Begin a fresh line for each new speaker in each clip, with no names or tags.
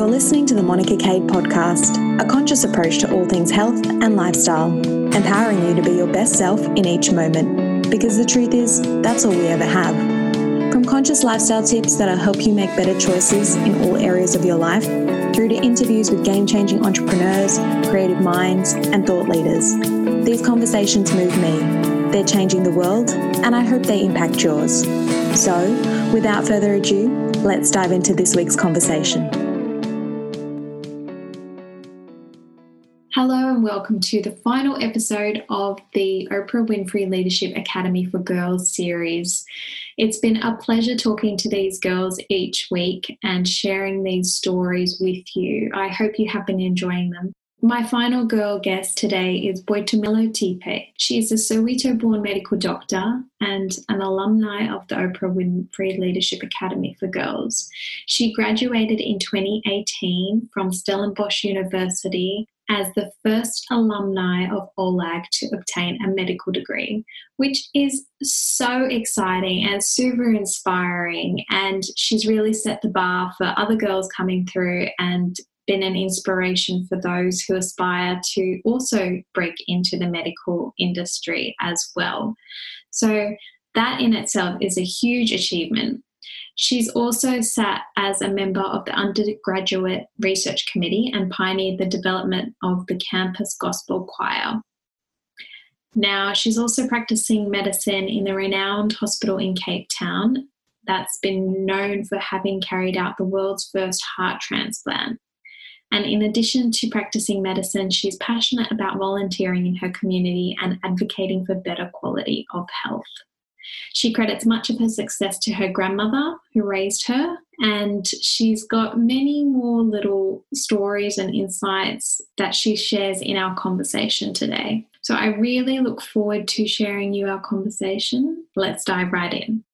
You're listening to the Monica Kade podcast, a conscious approach to all things health and lifestyle, empowering you to be your best self in each moment. Because the truth is, that's all we ever have. From conscious lifestyle tips that'll help you make better choices in all areas of your life, through to interviews with game changing entrepreneurs, creative minds, and thought leaders. These conversations move me. They're changing the world, and I hope they impact yours. So, without further ado, let's dive into this week's conversation.
Hello, and welcome to the final episode of the Oprah Winfrey Leadership Academy for Girls series. It's been a pleasure talking to these girls each week and sharing these stories with you. I hope you have been enjoying them. My final girl guest today is Boitumelo Theepe. She is a Soweto born medical doctor and an alumni of the Oprah Winfrey Leadership Academy for Girls. She graduated in 2018 from Stellenbosch University as the first alumni of OWLAG to obtain a medical degree, which is so exciting and super inspiring. And she's really set the bar for other girls coming through and been an inspiration for those who aspire to also break into the medical industry as well. So, that in itself is a huge achievement. She's also sat as a member of the Undergraduate Research Committee and pioneered the development of the Campus Gospel Choir. Now, she's also practicing medicine in the renowned hospital in Cape Town that's been known for having carried out the world's first heart transplant. And in addition to practicing medicine, she's passionate about volunteering in her community and advocating for better quality of health. She credits much of her success to her grandmother who raised her, and she's got many more little stories and insights that she shares in our conversation today. So I really look forward to sharing you our conversation. Let's dive right in.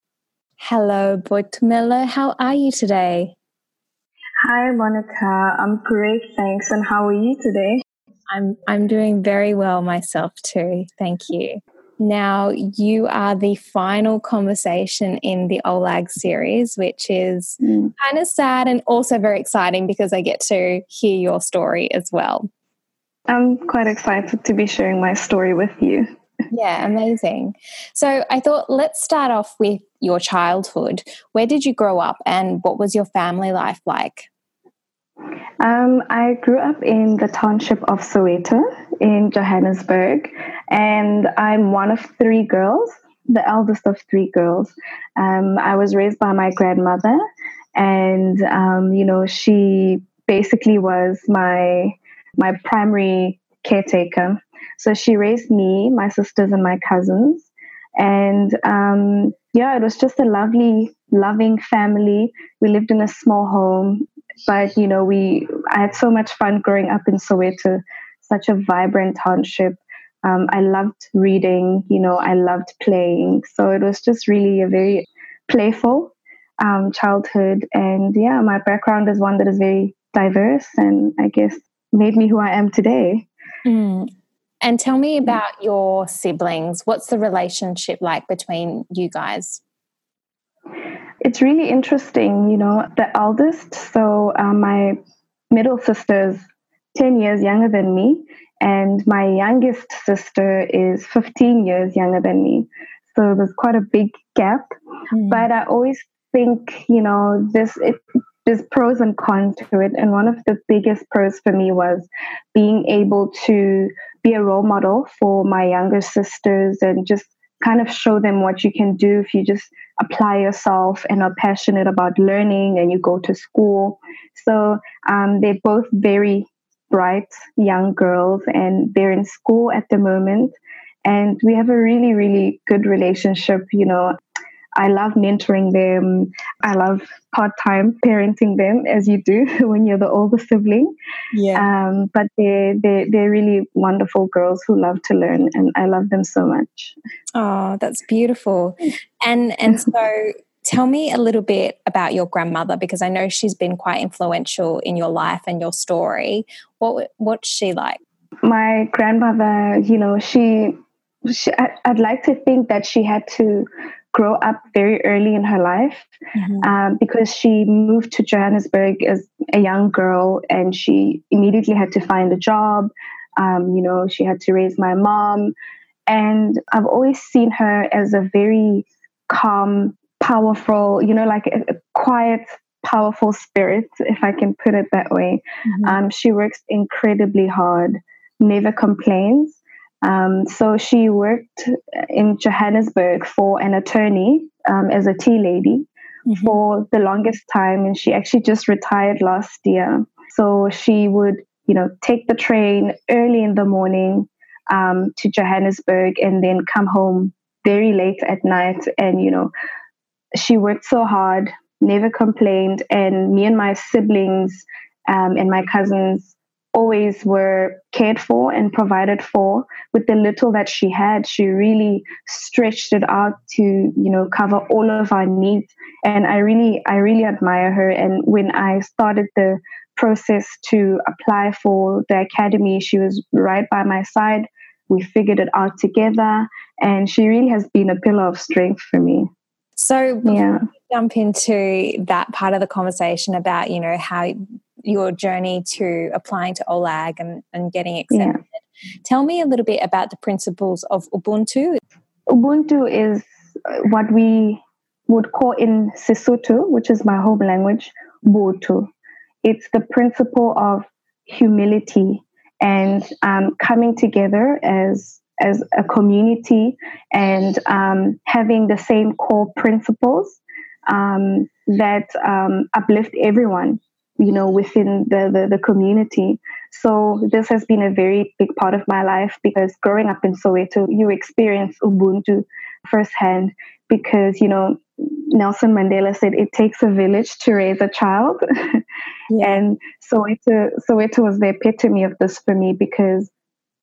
Hello, Boitumelo. How are you today?
Hi, Monica. I'm great, thanks. And how are you today?
I'm I'm doing very well myself too. Thank you. Now, you are the final conversation in the OWLAG series, which is mm. kind of sad and also very exciting because I get to hear your story as well.
I'm quite excited to be sharing my story with you.
Yeah, amazing. So I thought let's start off with your childhood. Where did you grow up and what was your family life like?
Um, I grew up in the township of Soweto in Johannesburg, and I'm one of three girls, the eldest of three girls. Um, I was raised by my grandmother, and um, you know she basically was my my primary caretaker. So she raised me, my sisters, and my cousins. And um, yeah, it was just a lovely, loving family. We lived in a small home, but you know, we I had so much fun growing up in Soweto, such a vibrant township. Um, I loved reading, you know, I loved playing. So it was just really a very playful um, childhood. And yeah, my background is one that is very diverse and I guess made me who I am today.
Mm. And tell me about your siblings. What's the relationship like between you guys?
It's really interesting, you know, the eldest, so um, my middle sister's 10 years younger than me, and my youngest sister is 15 years younger than me. So there's quite a big gap. Mm. But I always think, you know, this it, there's pros and cons to it. And one of the biggest pros for me was being able to be a role model for my younger sisters and just kind of show them what you can do if you just apply yourself and are passionate about learning and you go to school. So um, they're both very bright young girls and they're in school at the moment. And we have a really, really good relationship. You know, I love mentoring them. I love part time parenting them, as you do when you're the older sibling. Yeah. Um, but they're, they're, they're really wonderful girls who love to learn, and I love them so much.
Oh, that's beautiful. And, and so tell me a little bit about your grandmother because I know she's been quite influential in your life and your story. What, what's she like?
My grandmother, you know, she, she I, I'd like to think that she had to grow up very early in her life mm-hmm. um, because she moved to Johannesburg as a young girl and she immediately had to find a job. Um, you know, she had to raise my mom. And I've always seen her as a very calm, powerful, you know, like a, a quiet, powerful spirit, if I can put it that way. Mm-hmm. Um, she works incredibly hard, never complains. Um, so she worked in Johannesburg for an attorney um, as a tea lady mm-hmm. for the longest time, and she actually just retired last year. So she would, you know, take the train early in the morning um, to Johannesburg and then come home very late at night. And you know, she worked so hard, never complained, and me and my siblings um, and my cousins always were cared for and provided for. With the little that she had she really stretched it out to you know cover all of our needs. And i really i really admire her. And when i started the process to apply for the academy she was right by my side. We figured it out together. And she really has been a pillar of strength for me.
So yeah. jump into that part of the conversation about you know how your journey to applying to OWLAG and, and getting accepted. Yeah. Tell me a little bit about the principles of Ubuntu.
Ubuntu is what we would call in Sesotho, which is my home language, Botho. It's the principle of humility and um, coming together as as a community and um, having the same core principles um, that um, uplift everyone you know within the, the, the community. So this has been a very big part of my life because growing up in soweto you experience ubuntu firsthand because you know nelson mandela said it takes a village to raise a child. Yeah. and soweto soweto was the epitome of this for me because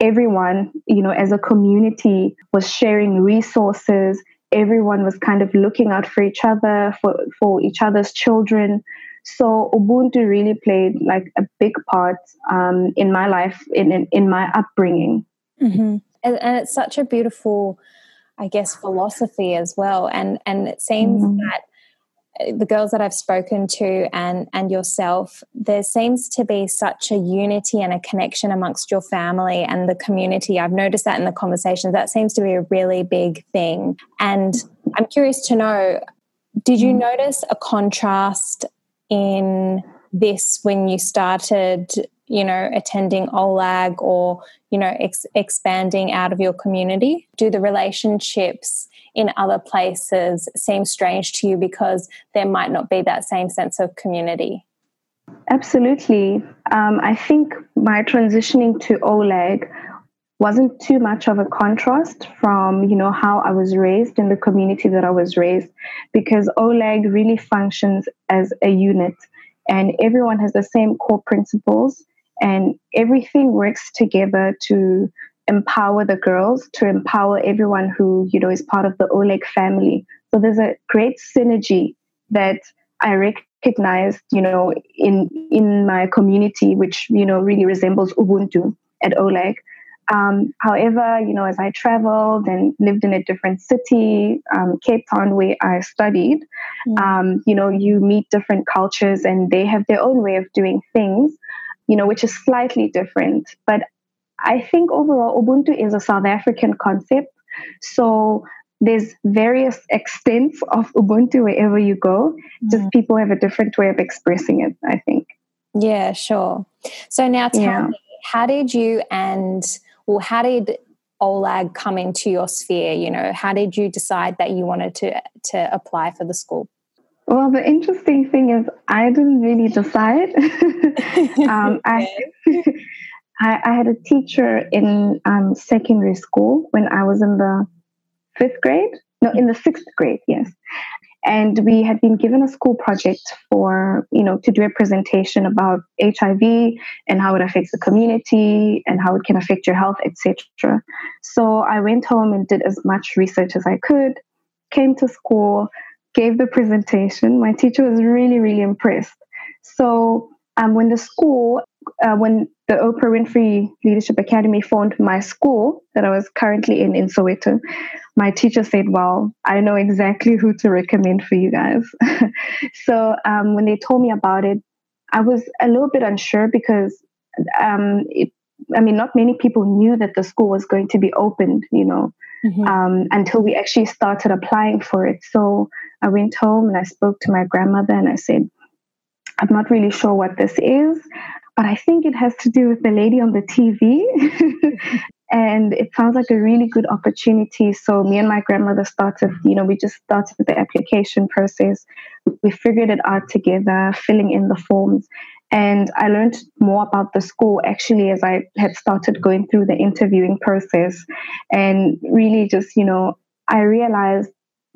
everyone you know as a community was sharing resources. Everyone was kind of looking out for each other for for each other's children so Ubuntu really played like a big part um, in my life, in, in, in my upbringing.
Mm-hmm. And, and, it's such a beautiful, I guess, philosophy as well. And and it seems mm-hmm. that uh, the girls that I've spoken to and and yourself, there seems to be such a unity and a connection amongst your family and the community. I've noticed that in the conversations. That seems to be a really big thing. And I'm curious to know, did you mm. notice a contrast in this when you started you know attending OWLAG or you know ex- expanding out of your community? Do the relationships in other places seem strange to you because there might not be that same sense of community?
Absolutely. Um, i think my transitioning to OWLAG wasn't too much of a contrast from you know how I was raised in the community that I was raised because OWLAG really functions as a unit and everyone has the same core principles and everything works together to empower the girls to empower everyone who you know is part of the OWLAG family. So there's a great synergy that I recognized you know in in my community which you know really resembles Ubuntu at OWLAG um, however, you know, as I traveled and lived in a different city, um, Cape Town, where I studied, mm. um, you know, you meet different cultures and they have their own way of doing things, you know, which is slightly different. But I think overall, Ubuntu is a South African concept. So there's various extents of Ubuntu wherever you go. Mm. Just people have a different way of expressing it, I think.
Yeah, sure. So now tell yeah. me, how did you and well, how did OWLAG come into your sphere? You know, how did you decide that you wanted to to apply for the school?
Well, the interesting thing is, I didn't really decide. um, I, I, I, had a teacher in um, secondary school when I was in the fifth grade. No, in the sixth grade, yes and we had been given a school project for you know to do a presentation about hiv and how it affects the community and how it can affect your health etc so i went home and did as much research as i could came to school gave the presentation. My teacher was really really impressed. So um, when the school uh, when the Oprah Winfrey Leadership Academy phoned my school that I was currently in in Soweto, my teacher said, Well, I know exactly who to recommend for you guys. so um, when they told me about it, I was a little bit unsure because um, it, I mean, not many people knew that the school was going to be opened, you know, mm-hmm. um, until we actually started applying for it. So I went home and I spoke to my grandmother and I said, I'm not really sure what this is, but I think it has to do with the lady on the TV. and it sounds like a really good opportunity. So me and my grandmother started, you know, we just started the application process. We figured it out together, filling in the forms. And I learned more about the school actually as I had started going through the interviewing process. And really just, you know, I realized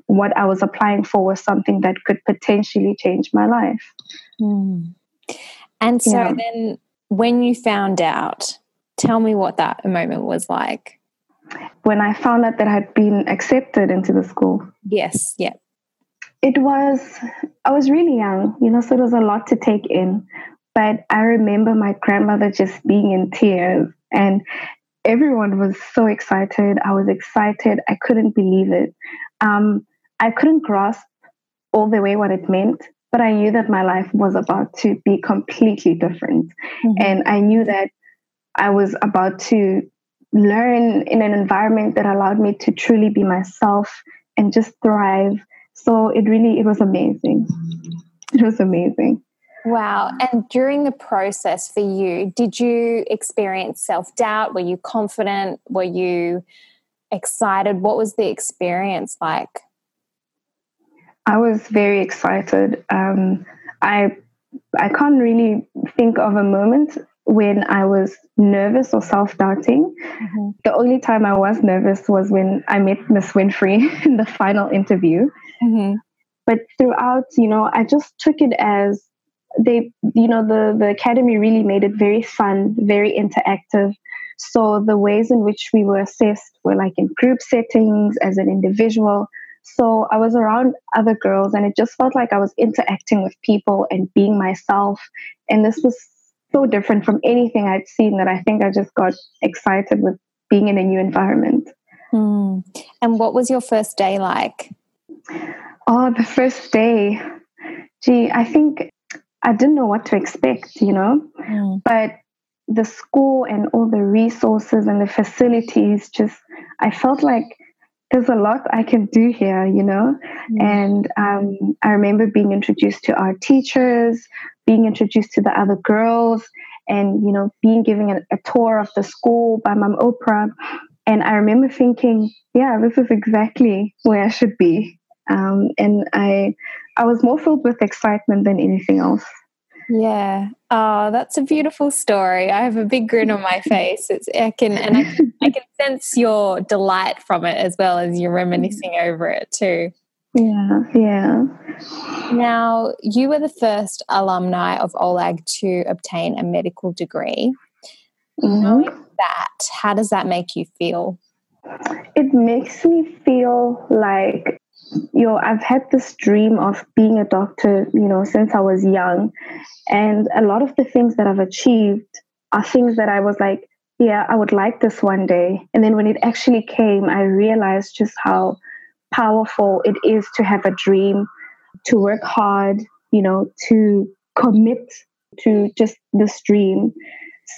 what I was applying for was something that could potentially change my life.
Mm. And so yeah. then when you found out, tell me what that moment was like.
When I found out that I'd been accepted into the school.
Yes, yeah.
It was, I was really young, you know, so it was a lot to take in. But I remember my grandmother just being in tears and everyone was so excited. I was excited. I couldn't believe it. Um, I couldn't grasp all the way what it meant, but I knew that my life was about to be completely different. Mm-hmm. And I knew that I was about to learn in an environment that allowed me to truly be myself and just thrive. So it really it was amazing. It was amazing.
Wow. And during the process for you, did you experience self doubt? Were you confident? Were you excited? What was the experience like?
I was very excited. Um, I I can't really think of a moment when I was nervous or self doubting. Mm-hmm. The only time I was nervous was when I met Miss Winfrey in the final interview. Mm-hmm. But throughout, you know, I just took it as they you know the the academy really made it very fun very interactive so the ways in which we were assessed were like in group settings as an individual so i was around other girls and it just felt like i was interacting with people and being myself and this was so different from anything i'd seen that i think i just got excited with being in a new environment
mm. and what was your first day like
oh the first day gee i think I didn't know what to expect, you know. Mm. But the school and all the resources and the facilities just, I felt like there's a lot I can do here, you know. Mm. And um, I remember being introduced to our teachers, being introduced to the other girls, and you know, being given a, a tour of the school by Mom Oprah. And I remember thinking, yeah, this is exactly where I should be. Um, and I I was more filled with excitement than anything else.
Yeah. Oh, that's a beautiful story. I have a big grin on my face. It's I can and I, I can sense your delight from it as well as you're reminiscing over it too.
Yeah, yeah.
Now, you were the first alumni of OWLAG to obtain a medical degree. Mm-hmm. Knowing that, how does that make you feel?
It makes me feel like you know, I've had this dream of being a doctor, you know, since I was young. And a lot of the things that I've achieved are things that I was like, yeah, I would like this one day. And then when it actually came, I realized just how powerful it is to have a dream, to work hard, you know, to commit to just this dream.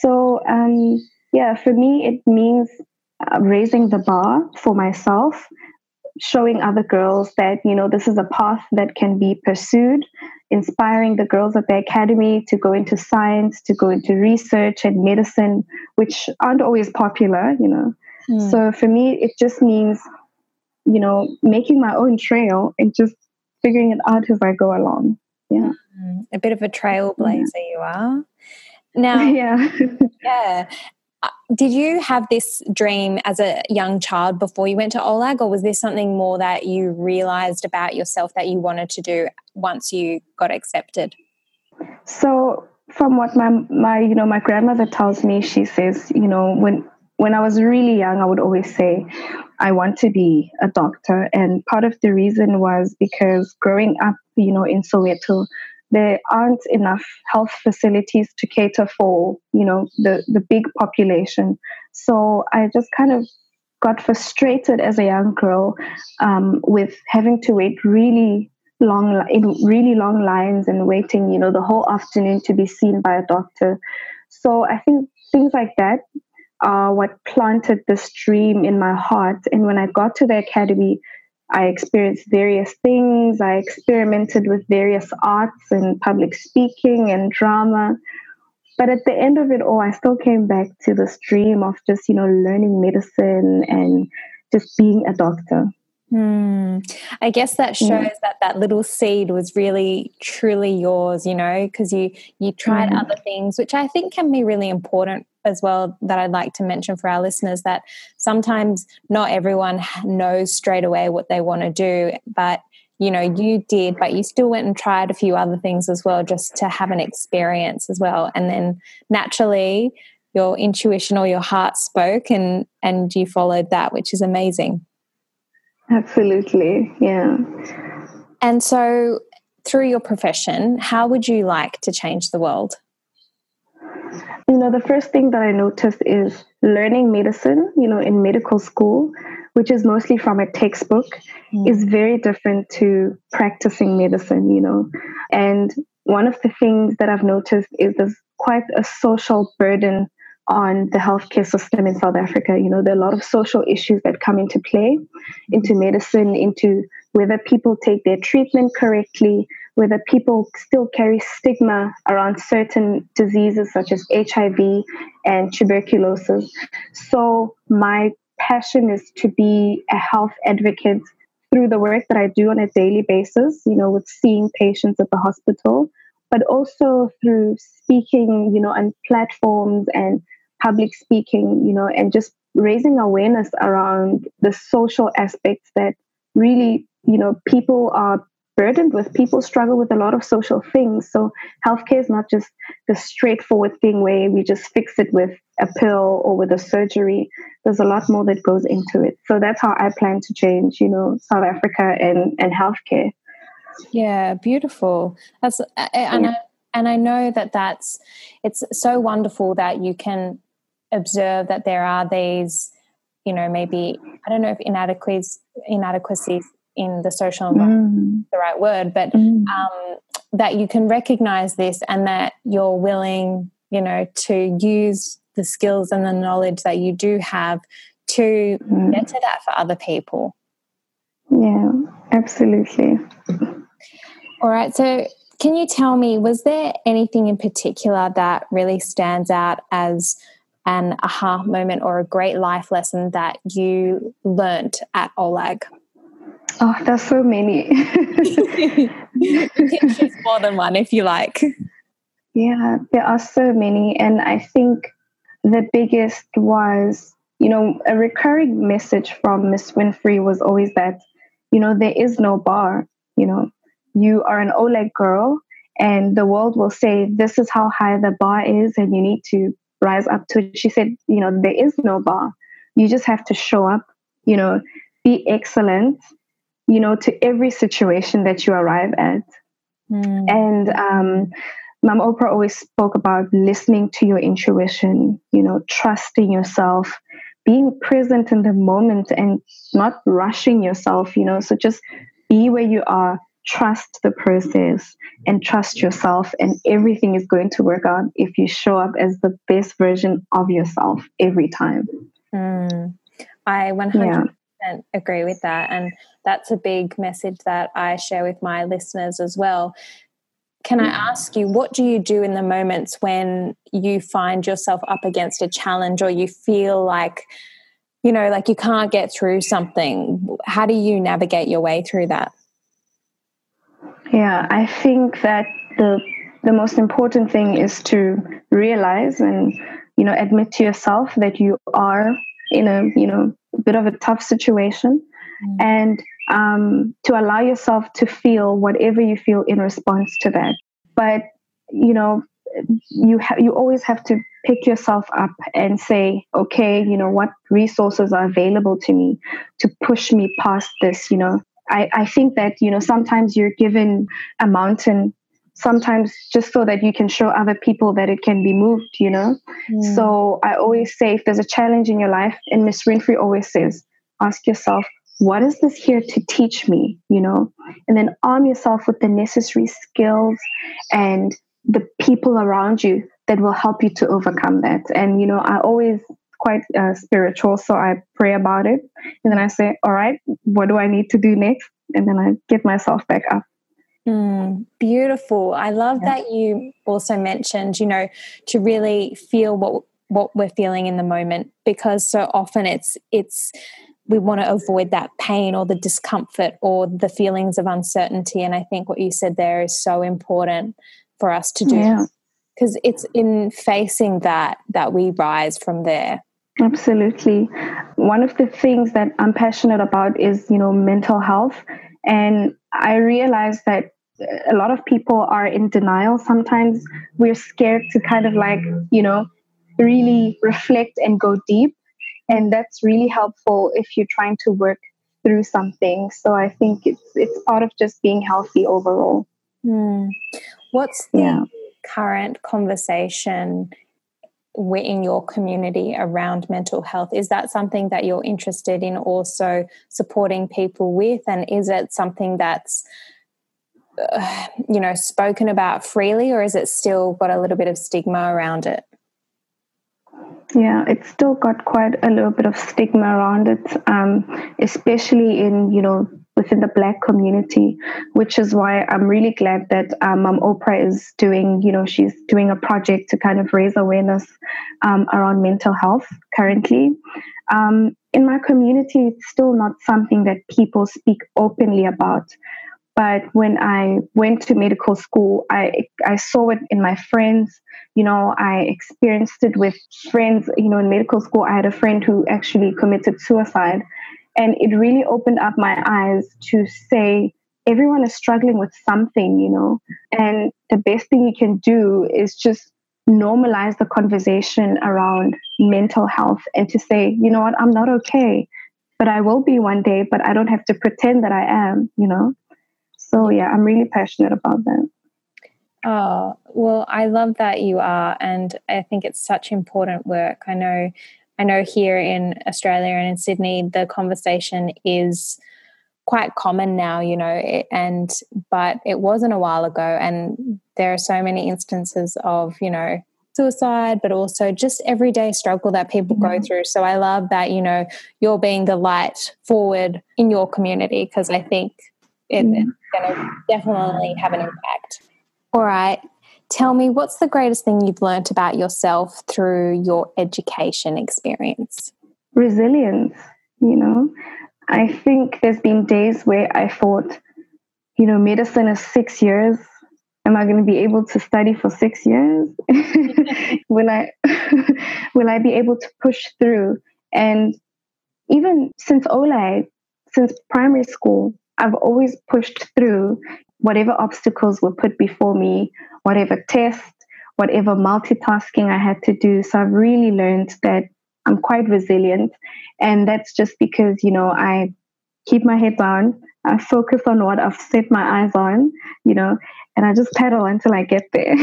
So, um, yeah, for me, it means uh, raising the bar for myself showing other girls that you know this is a path that can be pursued inspiring the girls at the academy to go into science to go into research and medicine which aren't always popular you know mm. so for me it just means you know making my own trail and just figuring it out as i go along yeah
mm. a bit of a trailblazer yeah. you are now
yeah
yeah Uh, did you have this dream as a young child before you went to OWLAG, or was this something more that you realized about yourself that you wanted to do once you got accepted?
So, from what my my you know my grandmother tells me, she says you know when when I was really young, I would always say I want to be a doctor, and part of the reason was because growing up, you know, in Soweto, there aren't enough health facilities to cater for you know the the big population so i just kind of got frustrated as a young girl um, with having to wait really long, in really long lines and waiting, you know, the whole afternoon to be seen by a doctor. So I think things like that are what planted this dream in my heart. And when I got to the academy, I experienced various things. I experimented with various arts and public speaking and drama. But at the end of it all, I still came back to this dream of just, you know, learning medicine and just being a doctor.
Hmm. I guess that shows yeah. that that little seed was really truly yours, you know, because you you tried mm. other things, which I think can be really important as well. That I'd like to mention for our listeners that sometimes not everyone knows straight away what they want to do, but you know you did, but you still went and tried a few other things as well, just to have an experience as well, and then naturally your intuition or your heart spoke, and and you followed that, which is amazing.
Absolutely. Yeah.
And so, through your profession, how would you like to change the world?
You know, the first thing that I noticed is learning medicine, you know, in medical school, which is mostly from a textbook, mm. is very different to practicing medicine, you know. And one of the things that I've noticed is there's quite a social burden on the healthcare system in South Africa. You know, there are a lot of social issues that come into play, into medicine, into whether people take their treatment correctly, whether people still carry stigma around certain diseases such as HIV and tuberculosis. So, my passion is to be a health advocate through the work that I do on a daily basis, you know, with seeing patients at the hospital, but also through speaking, you know, on platforms and public speaking, you know, and just raising awareness around the social aspects that really, you know, people are burdened with. People struggle with a lot of social things. So healthcare is not just the straightforward thing where we just fix it with a pill or with a surgery. There's a lot more that goes into it. So that's how I plan to change, you know, South Africa and, and healthcare.
Yeah, beautiful. That's and yeah. I, and I know that that's it's so wonderful that you can observe that there are these, you know, maybe I don't know if inadequacies inadequacies in the social environment mm. the right word, but mm. um, that you can recognize this and that you're willing, you know, to use the skills and the knowledge that you do have to mm. get to that for other people.
Yeah, absolutely.
All right. So, can you tell me, was there anything in particular that really stands out as an aha moment or a great life lesson that you learned at OWLAG?
Oh, there's so many.
choose more than one if you like.
Yeah, there are so many. And I think the biggest was, you know, a recurring message from Miss Winfrey was always that, you know, there is no bar. You know, you are an OWLAG girl, and the world will say, this is how high the bar is, and you need to rise up to it. She said, you know, there is no bar. You just have to show up, you know, be excellent, you know, to every situation that you arrive at. Mm. And um, Mom Oprah always spoke about listening to your intuition, you know, trusting yourself, being present in the moment and not rushing yourself, you know. So just be where you are, trust the process and trust yourself and everything is going to work out if you show up as the best version of yourself every time
mm, i 100 yeah. Agree with that and that's a big message that i share with my listeners as well can I ask you, what do you do in the moments when you find yourself up against a challenge or you feel like, you know, like you can't get through something? How do you navigate your way through that?
Yeah, I think that the the most important thing is to realize and you know admit to yourself that you are in a you know a bit of a tough situation. Mm. and um, to allow yourself to feel whatever you feel in response to that. But you know you ha- you always have to pick yourself up and say okay you know what resources are available to me to push me past this? You know I, I think that, you know, sometimes you're given a mountain sometimes just so that you can show other people that it can be moved, you know? Mm. So I always say if there's a challenge in your life, and Miss Winfrey always says, ask yourself, what is this here to teach me? You know? And then arm yourself with the necessary skills and the people around you that will help you to overcome that. And you know i always quite uh, spiritual so i pray about it. And then i say all right what do i need to do next? And then i get myself back up
Mm, beautiful. I love yeah. that you also mentioned, you know, to really feel what what we're feeling in the moment because so often it's it's we want to avoid that pain or the discomfort or the feelings of uncertainty. And i think what you said there is so important for us to do because it's in facing that that we rise from there.
Absolutely. One of the things that i'm passionate about is you know mental health. And i realize that a lot of people are in denial sometimes we're scared to kind of like you know really reflect and go deep. And that's really helpful if you're trying to work through something. So I think it's it's part of just being healthy overall.
Hmm. What's the yeah. current conversation in your community around mental health? Is that something that you're interested in also supporting people with? And is it something that's uh, you know spoken about freely or is it still got a little bit of stigma around it
yeah, it's still got quite a little bit of stigma around it, um, especially in you know within the Black community, which is why I'm really glad that um, Mum Oprah is doing you know she's doing a project to kind of raise awareness um, around mental health currently. Um, in my community, it's still not something that people speak openly about. But when I went to medical school, I I saw it in my friends. You know, I experienced it with friends. You know, in medical school, I had a friend who actually committed suicide, and it really opened up my eyes to say everyone is struggling with something. You know, and the best thing you can do is just normalize the conversation around mental health and to say, you know what, I'm not okay, but I will be one day, but I don't have to pretend that I am, you know? So yeah, I'm really passionate about that.
Oh, well, I love that you are and I think it's such important work. I know I know here in Australia and in Sydney the conversation is quite common now, you know, and but it wasn't a while ago and there are so many instances of, you know, suicide, but also just everyday struggle that people mm-hmm. go through. So I love that, you know, you're being the light forward in your community because I think it, mm. It's going to definitely have an impact. All right. Tell me, what's the greatest thing you've learned about yourself through your education experience?
Resilience, you know. I think there's been days where I thought, you know, medicine is six years. Am I going to be able to study for six years? will I will I be able to push through? And even since Ola, since primary school, I've always pushed through whatever obstacles were put before me, whatever test, whatever multitasking I had to do. So I've really learned that I'm quite resilient. And that's just because, you know, I keep my head down, I focus on what I've set my eyes on, you know, and I just pedal until I get there.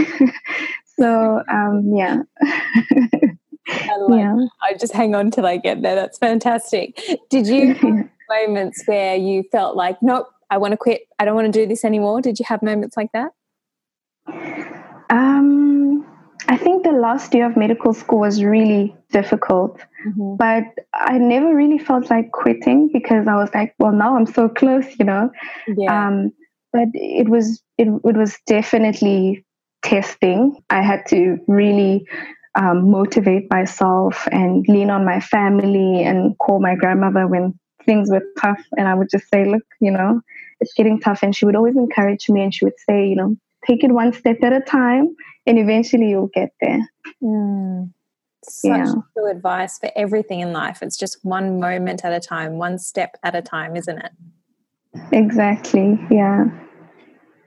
so, um, yeah.
I like, yeah. I just hang on till I get there. That's fantastic. Did you moments where you felt like, nope, I want to quit. I don't want to do this anymore. Did you have moments like that?
Um, I think the last year of medical school was really difficult, mm-hmm. but I never really felt like quitting because I was like, well, now I'm so close, you know. Yeah. Um, but it was it, it was definitely testing. I had to really um, motivate myself and lean on my family and call my grandmother when things were tough and I would just say, look, you know, it's getting tough. And she would always encourage me and she would say, you know, take it one step at a time and eventually you'll get there.
Mm. Such yeah. good advice for everything in life. It's just one moment at a time, one step at a time, isn't it?
Exactly. Yeah.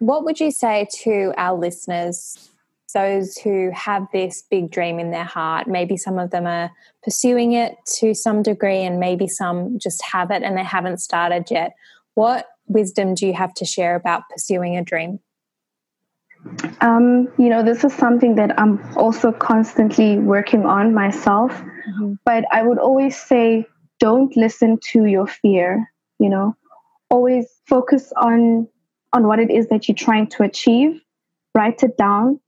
What would you say to our listeners those who have this big dream in their heart. Maybe some of them are pursuing it to some degree, and maybe some just have it and they haven't started yet. What wisdom do you have to share about pursuing a dream?
Um, you know, this is something that I'm also constantly working on myself. Mm-hmm. But I would always say, don't listen to your fear. you know always focus on on what it is that you're trying to achieve write it down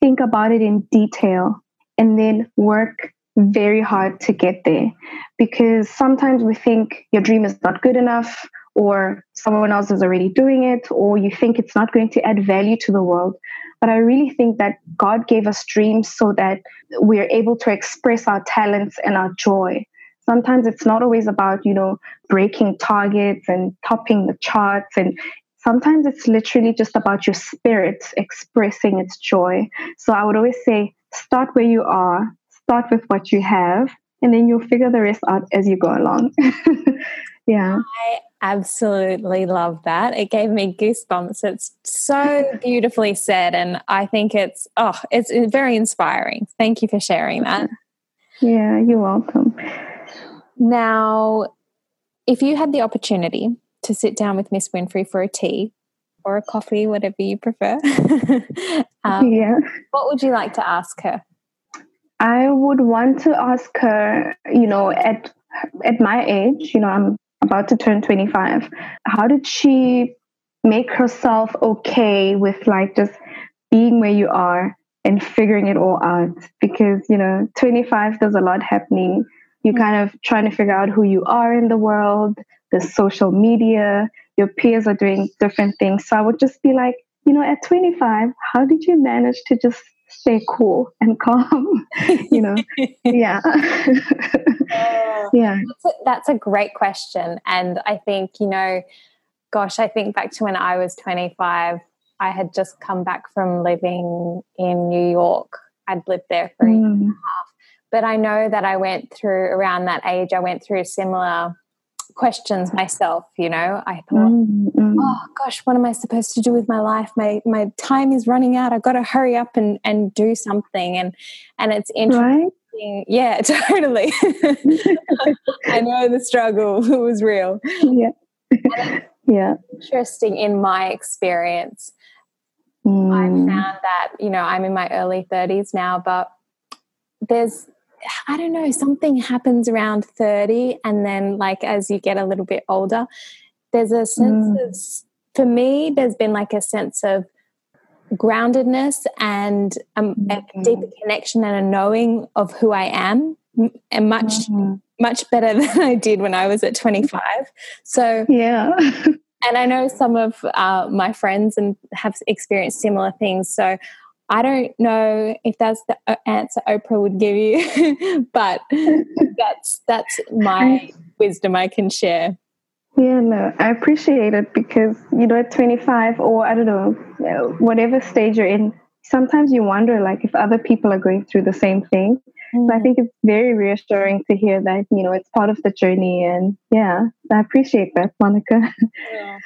think about it in detail and then work very hard to get there. Because sometimes we think your dream is not good enough or someone else is already doing it or you think it's not going to add value to the world. But i really think that god gave us dreams so that we're able to express our talents and our joy. Sometimes it's not always about you know breaking targets and topping the charts and sometimes it's literally just about your spirit expressing its joy. So i would always say start where you are start with what you have and then you'll figure the rest out as you go along. Yeah.
I absolutely love that. It gave me goosebumps. It's so beautifully said and i think it's oh it's very inspiring. Thank you for sharing that.
Yeah you're welcome.
Now, if you had the opportunity to sit down with Miss Winfrey for a tea or a coffee, whatever you prefer, um, yeah. what would you like to ask her?
I would want to ask her, you know, at at my age, you know, I'm about to turn 25. How did she make herself okay with like just being where you are and figuring it all out? Because, you know, 25, there's a lot happening you're kind of trying to figure out who you are in the world, the social media, your peers are doing different things. So I would just be like, you know, at 25, how did you manage to just stay cool and calm? you know, yeah.
yeah. That's a, that's a great question. And I think, you know, gosh, I think back to when I was 25, I had just come back from living in New York. I'd lived there for mm. a year and a half but I know that I went through around that age, I went through similar questions myself, you know. I thought, mm-hmm. oh gosh, what am I supposed to do with my life? My my time is running out. I've got to hurry up and, and do something. And and it's interesting. Right? Yeah, totally. I know the struggle was real.
Yeah. yeah.
Interesting in my experience. Mm. I found that, you know, I'm in my early 30s now, but there's I don't know, something happens around 30. And then, like, as you get a little bit older, there's a sense mm. of, for me, there's been like a sense of groundedness and um, mm. a deeper connection and a knowing of who I am, and much, mm. much better than I did when I was at 25. So,
yeah.
and I know some of uh, my friends and have experienced similar things. So I don't know if that's the uh, answer Oprah would give you, but that's that's my wisdom I can share.
Yeah, no, I appreciate it because you know, at 25 or I don't know, whatever stage you're in, sometimes you wonder like if other people are going through the same thing. Mm. So I think it's very reassuring to hear that you know it's part of the journey, and yeah, I appreciate that, Monica.
yeah.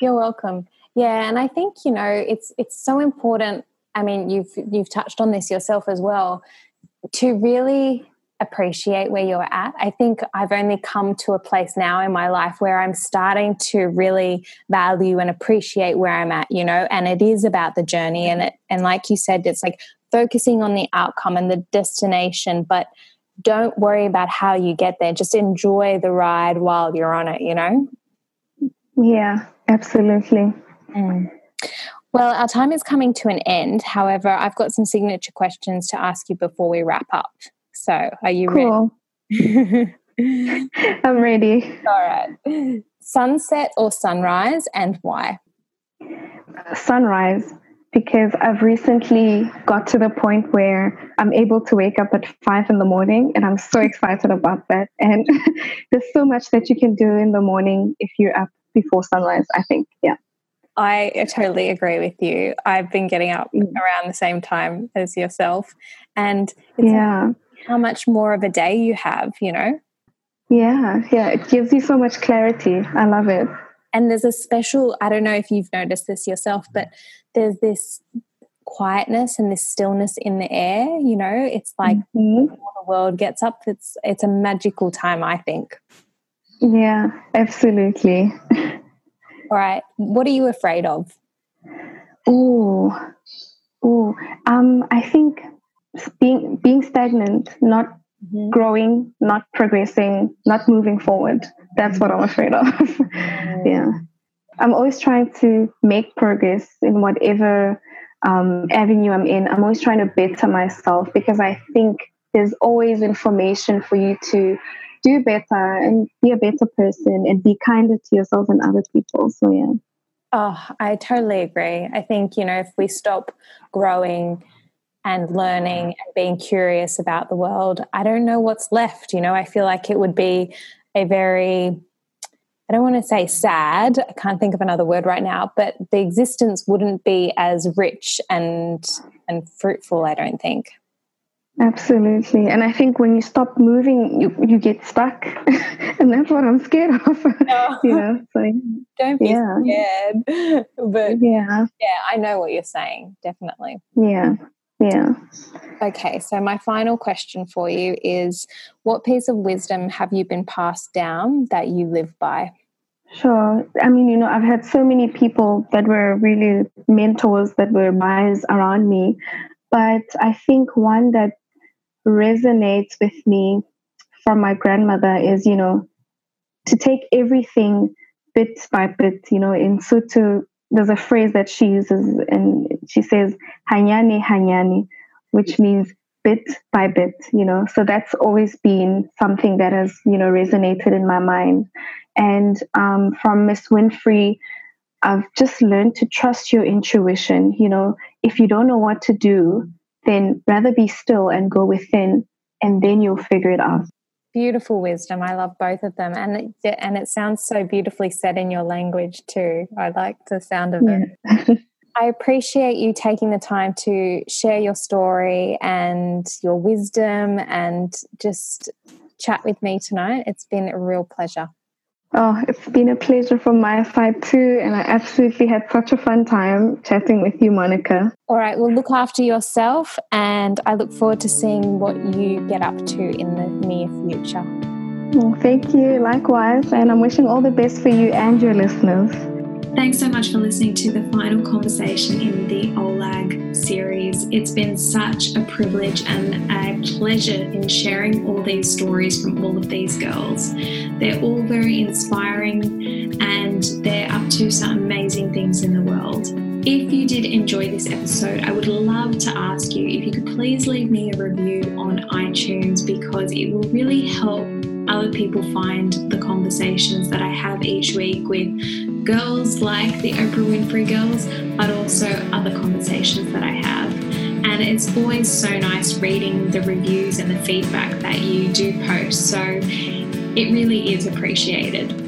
You're welcome. Yeah, and I think you know it's it's so important I mean, you've you've touched on this yourself as well. To really appreciate where you're at. I think I've only come to a place now in my life where I'm starting to really value and appreciate where I'm at, you know, and it is about the journey and it and like you said it's like focusing on the outcome and the destination, but don't worry about how you get there. Just enjoy the ride while you're on it, you know?
Yeah, absolutely. Mm.
Well, our time is coming to an end. However, I've got some signature questions to ask you before we wrap up. So, are you
cool. ready? I'm ready.
All right. Sunset or sunrise, and why?
Sunrise, because I've recently got to the point where I'm able to wake up at five in the morning, and I'm so excited about that. And there's so much that you can do in the morning if you're up before sunrise, I think. Yeah.
I totally agree with you. I've been getting up mm. around the same time as yourself. And
yeah.
how much more of a day you have, you know?
Yeah, yeah. It gives you so much clarity. I love it.
And there's a special, I don't know if you've noticed this yourself, but there's this quietness and this stillness in the air, you know? It's like mm-hmm. the world gets up. It's it's a magical time, I think.
Yeah, absolutely.
All right. What are you afraid of?
Oh, oh. Um, I think being being stagnant, not mm-hmm. growing, not progressing, not moving forward. That's what I'm afraid of. yeah. I'm always trying to make progress in whatever um, avenue I'm in. I'm always trying to better myself because I think there's always information for you to do better and be a better person and be kinder to yourself and other people. So, yeah.
Oh, I totally agree. I think, you know, if we stop growing and learning and being curious about the world, I don't know what's left. You know, I feel like it would be a very I don't want to say sad, I can't think of another word right now, but the existence wouldn't be as rich and and fruitful, I don't think.
Absolutely. And I think when you stop moving, you, you get stuck. and that's what I'm scared of. No. you know, so,
don't be yeah. scared. But yeah. Yeah, I know what you're saying, definitely.
Yeah. Yeah.
Okay, so my final question for you is what piece of wisdom have you been passed down that you live by?
Sure. I mean, you know, I've had so many people that were really mentors that were wise around me. But I think one that resonates with me from my grandmother is, you know, to take everything bit by bit, you know, in Sotho, there's a phrase that she uses and she says, hanyani, hanyani, which means bit by bit, you know. So that's always been something that has, you know, resonated in my mind. And um, from Miss Winfrey, I've just learned to trust your intuition. You know, if you don't know what to do, then rather be still and go within, and then you'll figure it out.
Beautiful wisdom. I love both of them, and it, and it sounds so beautifully said in your language too. I like the sound of yeah. it. I appreciate you taking the time to share your story and your wisdom and just chat with me tonight. It's been a real pleasure.
Oh, it's been a pleasure from my side too. And I absolutely had such a fun time chatting with you, Monica.
All right. Well, look after yourself. And I look forward to seeing what you get up to in the near future.
Well, thank you. Likewise. And I'm wishing all the best for you and your listeners.
Thanks so much for listening to the final conversation in the OWLAG series. It's been such a privilege and a pleasure in sharing all these stories from all of these girls. They're all very inspiring and they're up to some amazing things in the world. If you did enjoy this episode, I would love to ask you if you could please leave me a review on iTunes because it will really help other people find the conversations that I have each week with girls like the Oprah Winfrey girls, but also other conversations that I have. And it's always so nice reading the reviews and the feedback that you do post. So it really is appreciated.